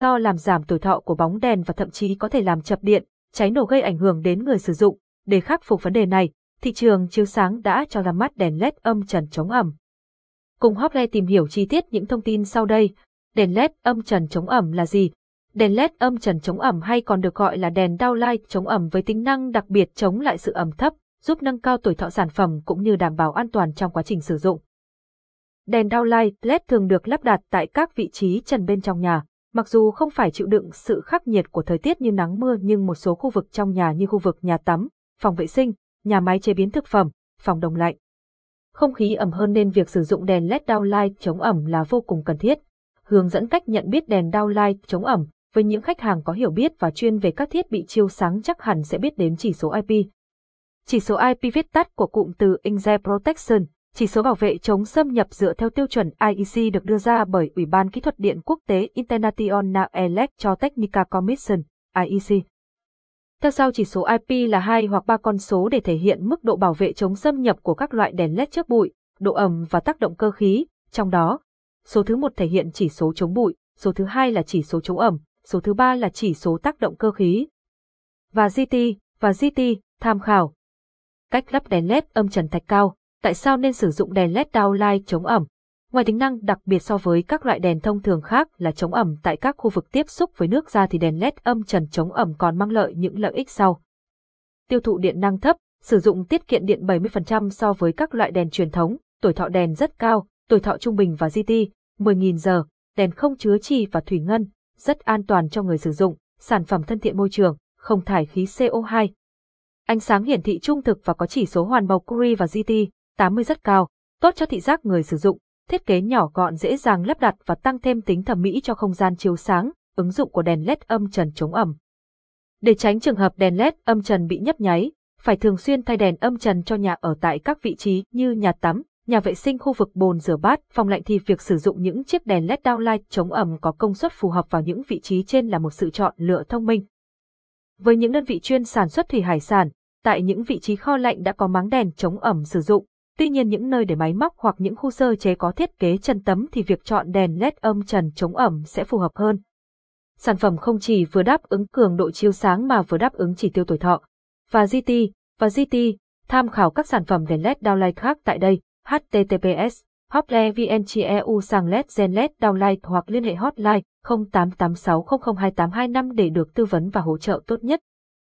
do làm giảm tuổi thọ của bóng đèn và thậm chí có thể làm chập điện, cháy nổ gây ảnh hưởng đến người sử dụng. Để khắc phục vấn đề này, thị trường chiếu sáng đã cho ra mắt đèn LED âm trần chống ẩm. Cùng Hople tìm hiểu chi tiết những thông tin sau đây. Đèn LED âm trần chống ẩm là gì? Đèn LED âm trần chống ẩm hay còn được gọi là đèn downlight chống ẩm với tính năng đặc biệt chống lại sự ẩm thấp, giúp nâng cao tuổi thọ sản phẩm cũng như đảm bảo an toàn trong quá trình sử dụng. Đèn downlight LED thường được lắp đặt tại các vị trí trần bên trong nhà. Mặc dù không phải chịu đựng sự khắc nghiệt của thời tiết như nắng mưa nhưng một số khu vực trong nhà như khu vực nhà tắm, phòng vệ sinh, nhà máy chế biến thực phẩm, phòng đông lạnh. Không khí ẩm hơn nên việc sử dụng đèn LED downlight chống ẩm là vô cùng cần thiết. Hướng dẫn cách nhận biết đèn downlight chống ẩm với những khách hàng có hiểu biết và chuyên về các thiết bị chiếu sáng chắc hẳn sẽ biết đến chỉ số IP. Chỉ số IP viết tắt của cụm từ Inge Protection, chỉ số bảo vệ chống xâm nhập dựa theo tiêu chuẩn IEC được đưa ra bởi Ủy ban Kỹ thuật điện quốc tế International Electrotechnical Commission, IEC. Theo sau chỉ số IP là hai hoặc ba con số để thể hiện mức độ bảo vệ chống xâm nhập của các loại đèn LED trước bụi, độ ẩm và tác động cơ khí, trong đó, số thứ một thể hiện chỉ số chống bụi, số thứ hai là chỉ số chống ẩm, số thứ ba là chỉ số tác động cơ khí. Và GT, và GT, tham khảo. Cách lắp đèn LED âm trần thạch cao, tại sao nên sử dụng đèn LED downlight chống ẩm? Ngoài tính năng đặc biệt so với các loại đèn thông thường khác là chống ẩm tại các khu vực tiếp xúc với nước ra thì đèn LED âm trần chống ẩm còn mang lợi những lợi ích sau. Tiêu thụ điện năng thấp, sử dụng tiết kiệm điện 70% so với các loại đèn truyền thống, tuổi thọ đèn rất cao, tuổi thọ trung bình và GT, 10.000 giờ, đèn không chứa trì và thủy ngân, rất an toàn cho người sử dụng, sản phẩm thân thiện môi trường, không thải khí CO2. Ánh sáng hiển thị trung thực và có chỉ số hoàn màu Curie và GT, 80 rất cao, tốt cho thị giác người sử dụng, thiết kế nhỏ gọn dễ dàng lắp đặt và tăng thêm tính thẩm mỹ cho không gian chiếu sáng, ứng dụng của đèn LED âm trần chống ẩm. Để tránh trường hợp đèn LED âm trần bị nhấp nháy, phải thường xuyên thay đèn âm trần cho nhà ở tại các vị trí như nhà tắm, nhà vệ sinh khu vực bồn rửa bát, phòng lạnh thì việc sử dụng những chiếc đèn LED downlight chống ẩm có công suất phù hợp vào những vị trí trên là một sự chọn lựa thông minh. Với những đơn vị chuyên sản xuất thủy hải sản, tại những vị trí kho lạnh đã có máng đèn chống ẩm sử dụng, tuy nhiên những nơi để máy móc hoặc những khu sơ chế có thiết kế chân tấm thì việc chọn đèn LED âm trần chống ẩm sẽ phù hợp hơn. Sản phẩm không chỉ vừa đáp ứng cường độ chiếu sáng mà vừa đáp ứng chỉ tiêu tuổi thọ. Và GT, và GT, tham khảo các sản phẩm đèn LED downlight khác tại đây https Hople VNCEU sang LED Gen LED downlight hoặc liên hệ hotline 0886002825 để được tư vấn và hỗ trợ tốt nhất.